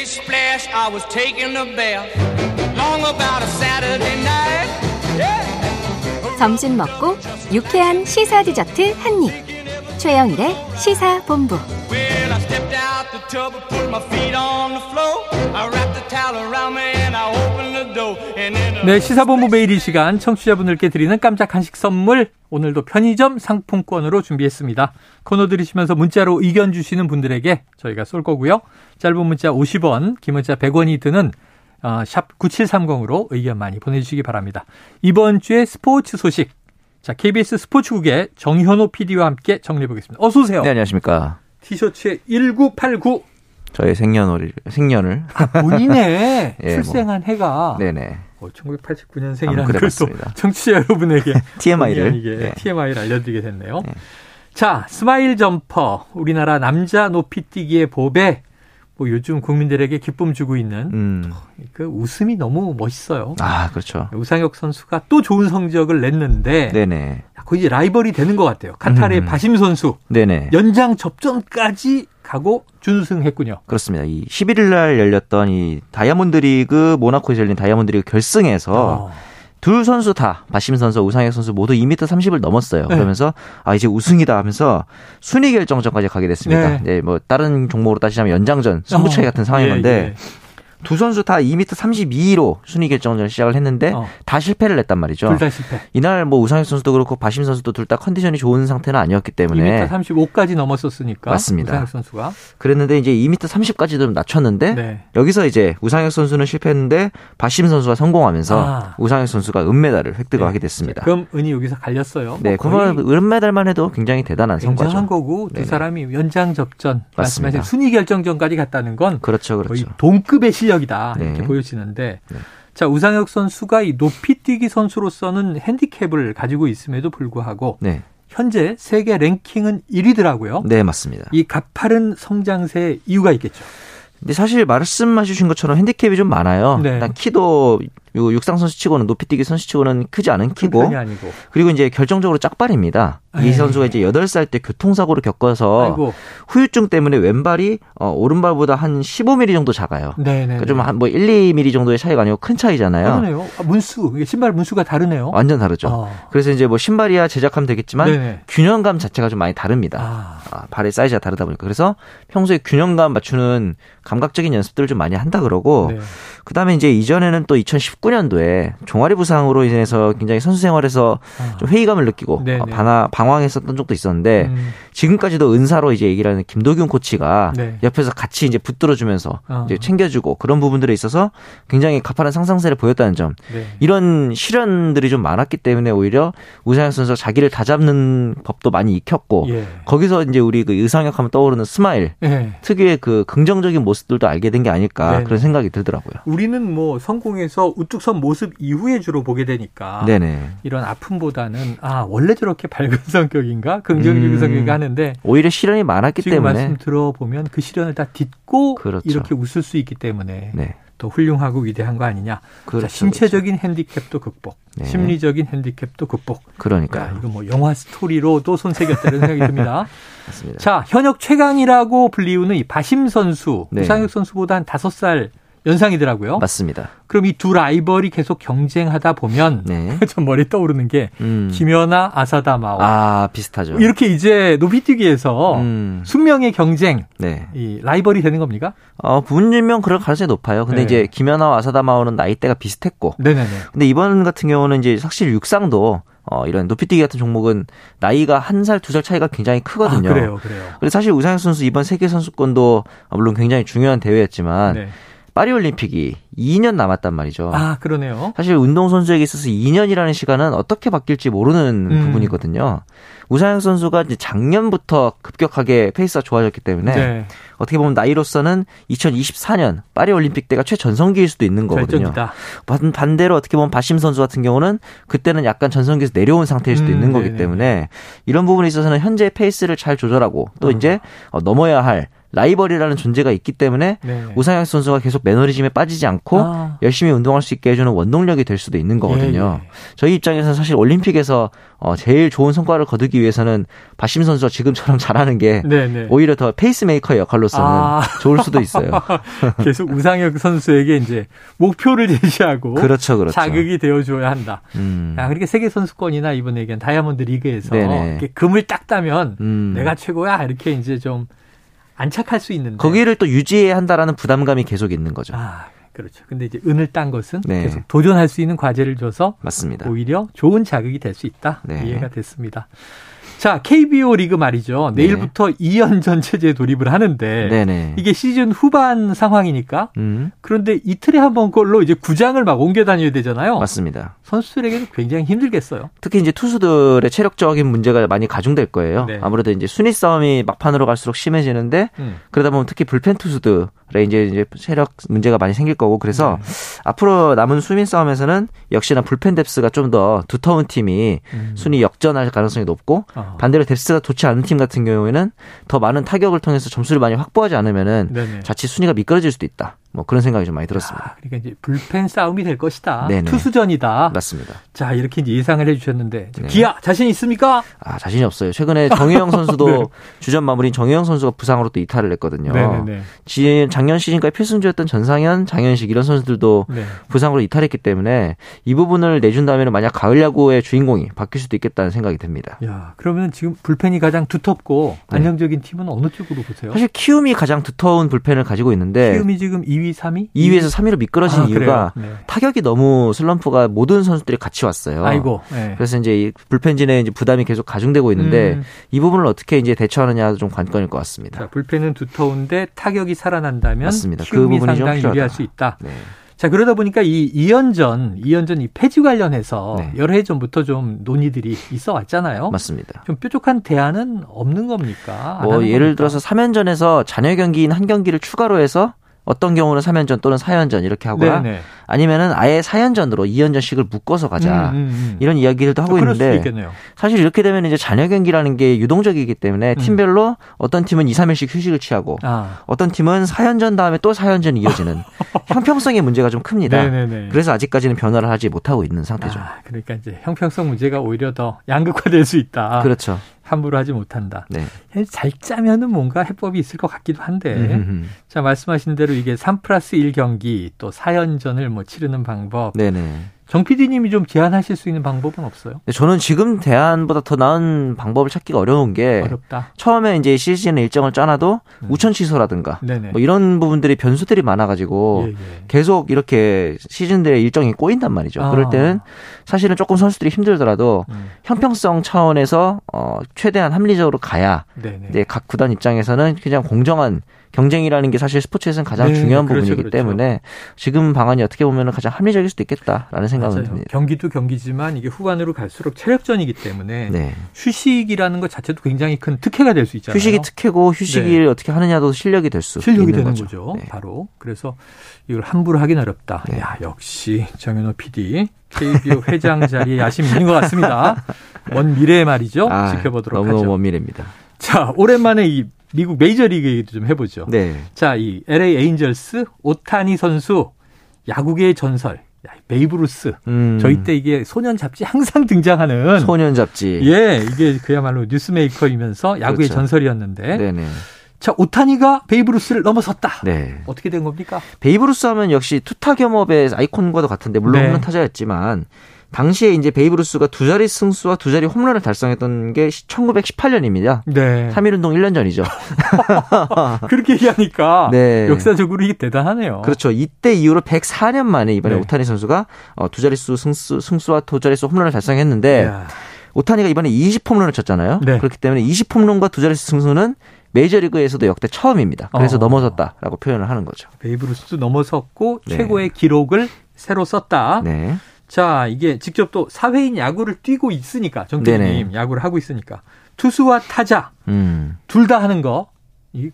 big splash, I was taking a bath. Long about a Saturday night. Yeah. 점심 먹고 유쾌한 시사 디저트 한 입. 최영일의 시사 본부. Well, I stepped out the tub put my feet on the floor. I wrapped the towel around me and I 네, 시사본부 매일 이 시간 청취자분들께 드리는 깜짝 간식 선물 오늘도 편의점 상품권으로 준비했습니다. 코너 들으시면서 문자로 의견 주시는 분들에게 저희가 쏠 거고요. 짧은 문자 50원, 긴 문자 100원이 드는 어, 샵 9730으로 의견 많이 보내주시기 바랍니다. 이번 주에 스포츠 소식. 자, KBS 스포츠국의 정현호 PD와 함께 정리해 보겠습니다. 어서 오세요. 네, 안녕하십니까. 티셔츠에 1989 저의 생년월일, 생년을. 본인의 예, 뭐. 출생한 해가 네네. 어, 한번 1989년생이라는 그래 걸또. 청취자 여러분에게 TMI 를. 본의 아니게 네. TMI를 알려드리게 됐네요. 네. 자, smile jumper 우리나라 남자 높이뛰기의 보배 뭐 요즘 국민들에게 기쁨 주고 있는 음. 그 웃음이 너무 멋있어요. 아, 그렇죠. 우상혁 선수가 또 좋은 성적을 냈는데 네네. 거의 이제 라이벌이 되는 것 같아요. 카타르의 음. 바심 선수 네네. 연장 접전까지 가고 준승했군요. 그렇습니다. 이 11일 날 열렸던 이 다이아몬드 리그 모나코에서 열린 다이아몬드 리그 결승에서 어. 둘 선수 다 바심 선수, 우상혁 선수 모두 2m 30을 넘었어요. 네. 그러면서 아 이제 우승이다 하면서 순위 결정전까지 가게 됐습니다. 네. 네. 뭐 다른 종목으로 따지자면 연장전, 승부차기 어. 같은 상황인 예, 건데 예. 두 선수 다 2m 32로 순위 결정전을 시작을 했는데 어. 다 실패를 냈단 말이죠. 둘 다 실패. 이날 뭐 우상혁 선수도 그렇고 바심 선수도 둘 다 컨디션이 좋은 상태는 아니었기 때문에 2m 35까지 넘었었으니까 맞습니다. 우상혁 선수가 그랬는데 이제 2m 30까지도 낮췄는데 네. 여기서 이제 우상혁 선수는 실패했는데 바심 선수가 성공하면서 아. 우상혁 선수가 은메달을 획득하게 네. 됐습니다. 그럼 은이 여기서 갈렸어요. 네, 뭐 그러면 은메달만 해도 굉장히 대단한 성과죠. 거고 두 네네. 사람이 연장 접전 맞습니다. 말씀하신 순위 결정전까지 갔다는 건 그렇죠, 그렇죠. 동급의 실력 이다 네. 이렇게 보여지는데 네. 자 우상혁 선수가 이 높이뛰기 선수로서는 핸디캡을 가지고 있음에도 불구하고 네, 현재 세계 랭킹은 1위더라고요. 네 맞습니다. 이 가파른 성장세의 이유가 있겠죠. 근데 사실 말씀해 주신 것처럼 핸디캡이 좀 많아요. 네. 일단 키도 요 육상 선수치고는 높이뛰기 선수치고는 크지 않은 큰 키고. 그리고 이제 결정적으로 짝발입니다. 에이. 이 선수가 이제 8살 때 교통사고를 겪어서 아이고. 후유증 때문에 왼발이 어, 오른발보다 한 15mm 정도 작아요. 네네. 그러니까 좀한 뭐 1, 2mm 정도의 차이가 아니고 큰 차이잖아요. 그러네요. 아, 문수 신발 문수가 다르네요. 완전 다르죠. 어. 그래서 이제 뭐 신발이야 제작하면 되겠지만 네네. 균형감 자체가 좀 많이 다릅니다. 아. 아, 발의 사이즈가 다르다 보니까 그래서 평소에 균형감 맞추는 감각적인 연습들을 좀 많이 한다 그러고 네. 그다음에 이제 이전에는 또 2019년도에 종아리 부상으로 인해서 굉장히 선수 생활에서 아. 좀 회의감을 느끼고 네네. 어, 방황, 방황했었던 적도 있었는데 음. 지금까지도 은사로 이제 얘기를 하는 김도균 코치가 네. 옆에서 같이 이제 붙들어주면서 어. 이제 챙겨주고 그런 부분들에 있어서 굉장히 가파른 상승세를 보였다는 점 네. 이런 시련들이 좀 많았기 때문에 오히려 우상혁 선수가 자기를 다 잡는 법도 많이 익혔고 예. 거기서 이제 우리 그 우상혁 하면 떠오르는 smile 예. 특유의 그 긍정적인 모습들도 알게 된 게 아닐까 네네. 그런 생각이 들더라고요. 우리는 뭐 성공해서 우뚝 선 모습 이후에 주로 보게 되니까 네네. 이런 아픔보다는 아 원래 저렇게 밝은 성격인가 긍정적인 음. 성격인가 하는데 오히려 실현이 많았기 지금 때문에 말씀 들어보면 그 시련을 다 딛고 그렇죠. 이렇게 웃을 수 있기 때문에 네. 더 훌륭하고 위대한 거 아니냐. 그렇죠, 자, 신체적인 핸디캡도 극복, 네. 심리적인 핸디캡도 극복. 그러니까 야, 이거 뭐 영화 스토리로도 손색이었다는 생각이 듭니다. 맞습니다. 자, 현역 최강이라고 불리우는 이 바심 선수, 네. 우상혁 선수보다 한 다섯 살 연상이더라고요. 맞습니다. 그럼 이 두 라이벌이 계속 경쟁하다 보면 네. 전 머리 떠오르는 게 음. 김연아, 아사다 마오 아 비슷하죠. 이렇게 이제 높이뛰기에서 음. 숙명의 경쟁, 네. 이 라이벌이 되는 겁니까? 어 부분일명 그럴 가능성이 높아요. 근데 네. 이제 김연아와 아사다 마오는 나이대가 비슷했고 네네네. 근데 이번 같은 경우는 이제 확실히 육상도 어, 이런 높이뛰기 같은 종목은 나이가 한 살, 두 살 차이가 굉장히 크거든요. 아, 그래요, 그래요. 그래서 사실 우상혁 선수 이번 세계 선수권도 물론 굉장히 중요한 대회였지만 네. 파리 올림픽이 2년 남았단 말이죠. 아, 그러네요. 사실 운동 선수에게 있어서 2년이라는 시간은 어떻게 바뀔지 모르는 음. 부분이거든요. 우상혁 선수가 이제 작년부터 급격하게 페이스가 좋아졌기 때문에 네. 어떻게 보면 나이로서는 2024년 파리 올림픽 때가 최전성기일 수도 있는 거거든요. 절정이다. 반- 반대로 어떻게 보면 바심 선수 같은 경우는 그때는 약간 전성기에서 내려온 상태일 수도 음, 있는 거기 네네. 때문에 이런 부분에 있어서는 현재 페이스를 잘 조절하고 또 어. 이제 어, 넘어야 할 라이벌이라는 존재가 있기 때문에 네. 우상혁 선수가 계속 매너리즘에 빠지지 않고 아. 열심히 운동할 수 있게 해주는 원동력이 될 수도 있는 거거든요. 예, 예. 저희 입장에서는 사실 올림픽에서 어, 제일 좋은 성과를 거두기 위해서는 바심 선수가 지금처럼 잘하는 게 네, 네. 오히려 더 페이스메이커 역할로서는 아. 좋을 수도 있어요. 계속 우상혁 선수에게 이제 목표를 제시하고 그렇죠, 그렇죠. 자극이 되어줘야 한다. 음. 야, 그러니까 세계 선수권이나 이번에 얘기한 다이아몬드 리그에서 네네. 이렇게 금을 딱 따면 음. 내가 최고야 이렇게 이제 좀 안착할 수 있는데 거기를 또 유지해야 한다라는 부담감이 계속 있는 거죠. 아 그렇죠. 근데 이제 은을 딴 것은 네. 계속 도전할 수 있는 과제를 줘서 맞습니다. 오히려 좋은 자극이 될 수 있다. 네. 이해가 됐습니다. 자, KBO 리그 말이죠. 네. 내일부터 2연전 체제에 돌입을 하는데 네네. 이게 시즌 후반 상황이니까 음, 그런데 이틀에 한 번 걸로 이제 구장을 막 옮겨 다녀야 되잖아요. 맞습니다. 선수들에게는 굉장히 힘들겠어요. 특히 이제 투수들의 체력적인 문제가 많이 가중될 거예요. 네. 아무래도 이제 순위 싸움이 막판으로 갈수록 심해지는데 음. 그러다 보면 특히 불펜 투수들의 이제 이제 체력 문제가 많이 생길 거고 그래서 네. 앞으로 남은 수민 싸움에서는 역시나 불펜 뎁스가 좀 더 두터운 팀이 음. 순위 역전할 가능성이 높고 어. 반대로 뎁스가 좋지 않은 팀 같은 경우에는 더 많은 타격을 통해서 점수를 많이 확보하지 않으면은 네네. 자칫 순위가 미끄러질 수도 있다. 뭐 그런 생각이 좀 많이 들었습니다. 아, 그러니까 이제 불펜 싸움이 될 것이다. 네네. 투수전이다. 맞습니다. 자, 이렇게 이제 예상을 해주셨는데 네. 기아 자신 있습니까? 아 자신이 없어요. 최근에 정혜영 선수도 네. 주전 마무리인 정혜영 선수가 부상으로 또 이탈을 했거든요. 네네네. 지- 작년 시즌까지 필승조였던 전상현, 장현식 이런 선수들도 네. 부상으로 이탈했기 때문에 이 부분을 내준다면 만약 가을 야구의 주인공이 바뀔 수도 있겠다는 생각이 듭니다. 야, 그러면 지금 불펜이 가장 두텁고 네. 안정적인 팀은 어느 쪽으로 보세요? 사실 키움이 가장 두터운 불펜을 가지고 있는데 키움이 지금 2 위, 3위? 2위에서 3위로 미끄러진 아, 이유가? 네. 타격이 너무 슬럼프가 모든 선수들이 같이 왔어요. 아이고. 네. 그래서 이제 이 불펜진에 이제 부담이 계속 가중되고 있는데 음. 이 부분을 어떻게 이제 대처하느냐도 좀 관건일 것 같습니다. 자, 불펜은 두터운데 타격이 살아난다면 맞습니다. 그 부분이 좀 상당히. 유리할 수 있다. 네. 자, 그러다 보니까 이 2연전, 2연전 이 폐지 관련해서 네. 여러 해 전부터 좀 논의들이 있어 왔잖아요. 맞습니다. 좀 뾰족한 대안은 없는 겁니까? 안뭐 예를 겁니까? 들어서 3연전에서 잔여 경기인 한 경기를 추가로 해서 어떤 경우는 3연전 또는 4연전 이렇게 하거나 네네. 아니면은 아예 4연전으로 2연전씩을 묶어서 가자. 음, 음, 음. 이런 이야기들도 하고 있는데. 사실 이렇게 되면 이제 잔여 경기라는 게 유동적이기 때문에 음. 팀별로 어떤 팀은 2, 3일씩 휴식을 취하고 아, 어떤 팀은 4연전 다음에 또 4연전이 이어지는 형평성의 문제가 좀 큽니다. 네네네. 그래서 아직까지는 변화를 하지 못하고 있는 상태죠. 아, 그러니까 이제 형평성 문제가 오히려 더 양극화될 수 있다. 그렇죠. 함부로 하지 못한다. 네. 잘 짜면은 뭔가 해법이 있을 것 같기도 한데. 음흠흠. 자, 말씀하신 대로 이게 3 플러스 1 경기 또 4연전을 뭐 치르는 방법. 네네. 정 PD님이 좀 제안하실 수 있는 방법은 없어요? 근데 저는 지금 대안보다 더 나은 방법을 찾기가 어려운 게 어렵다. 처음에 이제 시즌 일정을 짜놔도 음. 우천 취소라든가 네네. 뭐 이런 부분들이 변수들이 많아가지고 예, 예. 계속 이렇게 시즌들의 일정이 꼬인단 말이죠. 아. 그럴 때는 사실은 조금 선수들이 힘들더라도 음, 형평성 차원에서 어 최대한 합리적으로 가야 네네. 이제 각 구단 입장에서는 그냥 공정한 경쟁이라는 게 사실 스포츠에서는 가장 네, 중요한 그렇죠, 부분이기 그렇죠. 때문에 지금 방안이 어떻게 보면 가장 합리적일 수도 있겠다라는 생각은 맞아요. 듭니다. 경기도 경기지만 이게 후반으로 갈수록 체력전이기 때문에 네. 휴식이라는 것 자체도 굉장히 큰 특혜가 될 수 있잖아요. 휴식이 특혜고 휴식을 어떻게 하느냐도 실력이 될수 네. 실력이 되는 거죠. 거죠. 네. 바로. 그래서 이걸 함부로 하긴 어렵다. 네. 야, 역시 정현호 PD KBO 회장 자리에 야심 있는 것 같습니다. 먼 미래의 말이죠. 아, 지켜보도록 너무너무 하죠. 먼 미래입니다. 자, 오랜만에 이 미국 메이저리그 얘기도 좀 해보죠. 네. 자, 이 LA 에인절스 오타니 선수 야구계의 전설. 야, 베이브루스. 음, 저희 때 이게 소년 잡지 항상 등장하는 소년 잡지. 예, 이게 그야말로 뉴스메이커이면서 야구의 그렇죠. 전설이었는데 네네. 자, 오타니가 베이브루스를 넘어섰다. 네. 어떻게 된 겁니까? 베이브루스 하면 역시 투타 겸업의 아이콘과도 같은데 물론 네. 홈런 타자였지만 당시에 이제 베이브루스가 두 자리 승수와 두 자리 홈런을 달성했던 게 1918년입니다. 네. 3.1 운동 1년 전이죠. 그렇게 얘기하니까 네. 역사적으로 이게 대단하네요. 그렇죠. 이때 이후로 104년 만에 이번에 네. 오타니 선수가 어, 두 자릿수 승수, 승수와 두 자릿수 홈런을 달성했는데 이야, 오타니가 이번에 20홈런을 쳤잖아요. 네. 그렇기 때문에 20홈런과 두 자릿수 승수는 메이저리그에서도 역대 처음입니다. 그래서 어. 넘어섰다라고 표현을 하는 거죠. 베이브루스도 넘어섰고 네. 최고의 기록을 새로 썼다. 네. 자, 이게 직접 또 사회인 야구를 뛰고 있으니까 정태님. 야구를 하고 있으니까 투수와 타자 음. 둘다 하는 거 이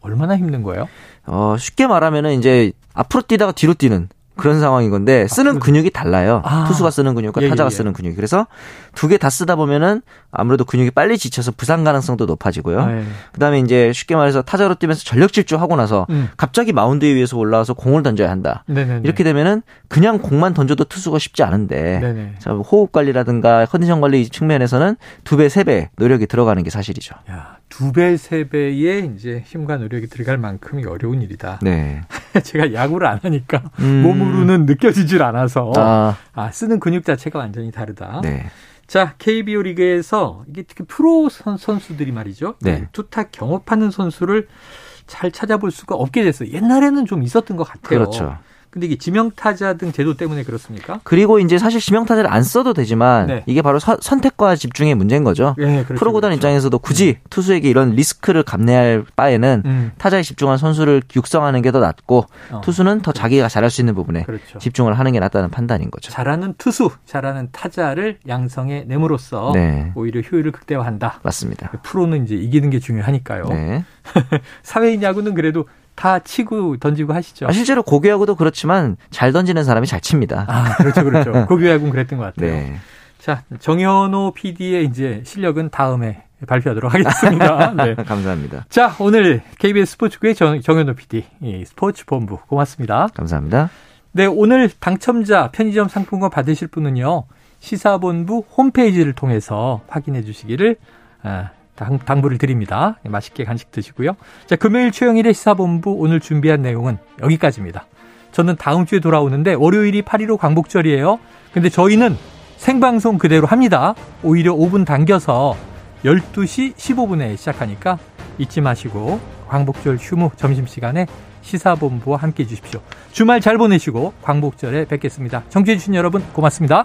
얼마나 힘든 거예요? 어, 쉽게 말하면은 이제 앞으로 뛰다가 뒤로 뛰는 그런 상황인 건데 쓰는 아, 근육이 달라요. 아. 투수가 쓰는 근육과 예, 타자가 예, 예. 쓰는 근육이. 그래서 두 개 다 쓰다 보면은 아무래도 근육이 빨리 지쳐서 부상 가능성도 높아지고요. 네. 그다음에 이제 쉽게 말해서 타자로 뛰면서 전력 질주하고 나서 음. 갑자기 마운드 위에서 올라와서 공을 던져야 한다. 네네네. 이렇게 되면은 그냥 공만 던져도 투수가 쉽지 않은데 호흡 관리라든가 컨디션 관리 측면에서는 두 배, 세 배 노력이 들어가는 게 사실이죠. 야, 두 배, 세 배의 이제 힘과 노력이 들어갈 만큼이 어려운 일이다. 네. 제가 야구를 안 하니까 음. 몸으로는 느껴지질 않아서 아, 아, 쓰는 근육 자체가 완전히 다르다. 네. 자, KBO 리그에서 이게 특히 프로 선, 선수들이 말이죠. 네. 투타 경업하는 선수를 잘 찾아볼 수가 없게 됐어요. 옛날에는 좀 있었던 것 같아요. 그렇죠. 근데 이게 지명타자 등 제도 때문에 그렇습니까? 그리고 이제 사실 지명타자를 안 써도 되지만 네. 이게 바로 서- 선택과 집중의 문제인 거죠. 예, 그렇죠. 프로 구단 그렇죠. 입장에서도 굳이 투수에게 이런 리스크를 감내할 바에는 음, 타자에 집중한 선수를 육성하는 게 더 낫고 어, 투수는 더 자기가 잘할 수 있는 부분에 그렇죠. 집중을 하는 게 낫다는 판단인 거죠. 잘하는 투수, 잘하는 타자를 양성해 nem으로써 네. 오히려 효율을 극대화한다. 맞습니다. 프로는 이제 이기는 게 중요하니까요. 네. 사회인 야구는 그래도 다 치고 던지고 하시죠. 아, 실제로 고교야구도 그렇지만 잘 던지는 사람이 잘 칩니다. 아, 그렇죠, 그렇죠. 고교야구는 그랬던 것 같아요. 네. 자, 정현호 PD의 이제 실력은 다음에 발표하도록 하겠습니다. 네. 감사합니다. 자, 오늘 KBS 스포츠국의 정, 정현호 PD, 이 스포츠 본부 고맙습니다. 감사합니다. 네, 오늘 당첨자 편의점 상품권 받으실 분은요. 시사본부 홈페이지를 통해서 확인해 주시기를 아, 당, 당부를 드립니다. 네, 맛있게 간식 드시고요. 자, 금요일 최영일의 시사본부 오늘 준비한 내용은 여기까지입니다. 저는 다음 주에 돌아오는데 월요일이 8.15 광복절이에요. 근데 저희는 생방송 그대로 합니다. 오히려 5분 당겨서 12시 15분에 시작하니까 잊지 마시고 광복절 휴무 점심시간에 시사본부와 함께 해주십시오. 주말 잘 보내시고 광복절에 뵙겠습니다. 청취해주신 여러분 고맙습니다.